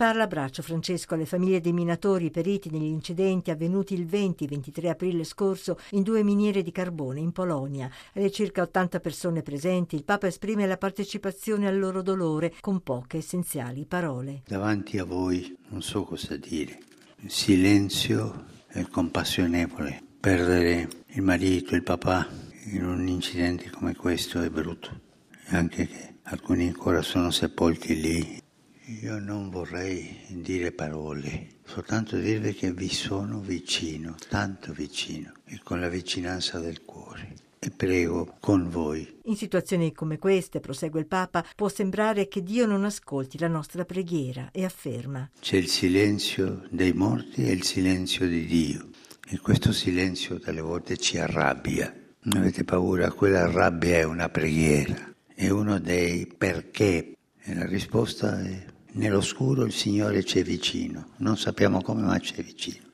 Parla braccio Francesco alle famiglie dei minatori periti negli incidenti avvenuti il 20-23 aprile scorso in due miniere di carbone in Polonia. Alle circa 80 persone presenti il Papa esprime la partecipazione al loro dolore con poche essenziali parole. Davanti a voi non so cosa dire. Il silenzio è compassionevole. Perdere il marito, il papà in un incidente come questo è brutto. E anche che alcuni ancora sono sepolti lì io non vorrei dire parole, soltanto dirvi che vi sono vicino, tanto vicino, e con la vicinanza del cuore. E prego con voi. In situazioni come queste, prosegue il Papa, può sembrare che Dio non ascolti la nostra preghiera e afferma. C'è il silenzio dei morti e il silenzio di Dio. E questo silenzio dalle volte ci arrabbia. Non avete paura, quella rabbia è una preghiera, è uno dei perché. E la risposta è Nell'oscuro il Signore c'è vicino, non sappiamo come ma c'è vicino.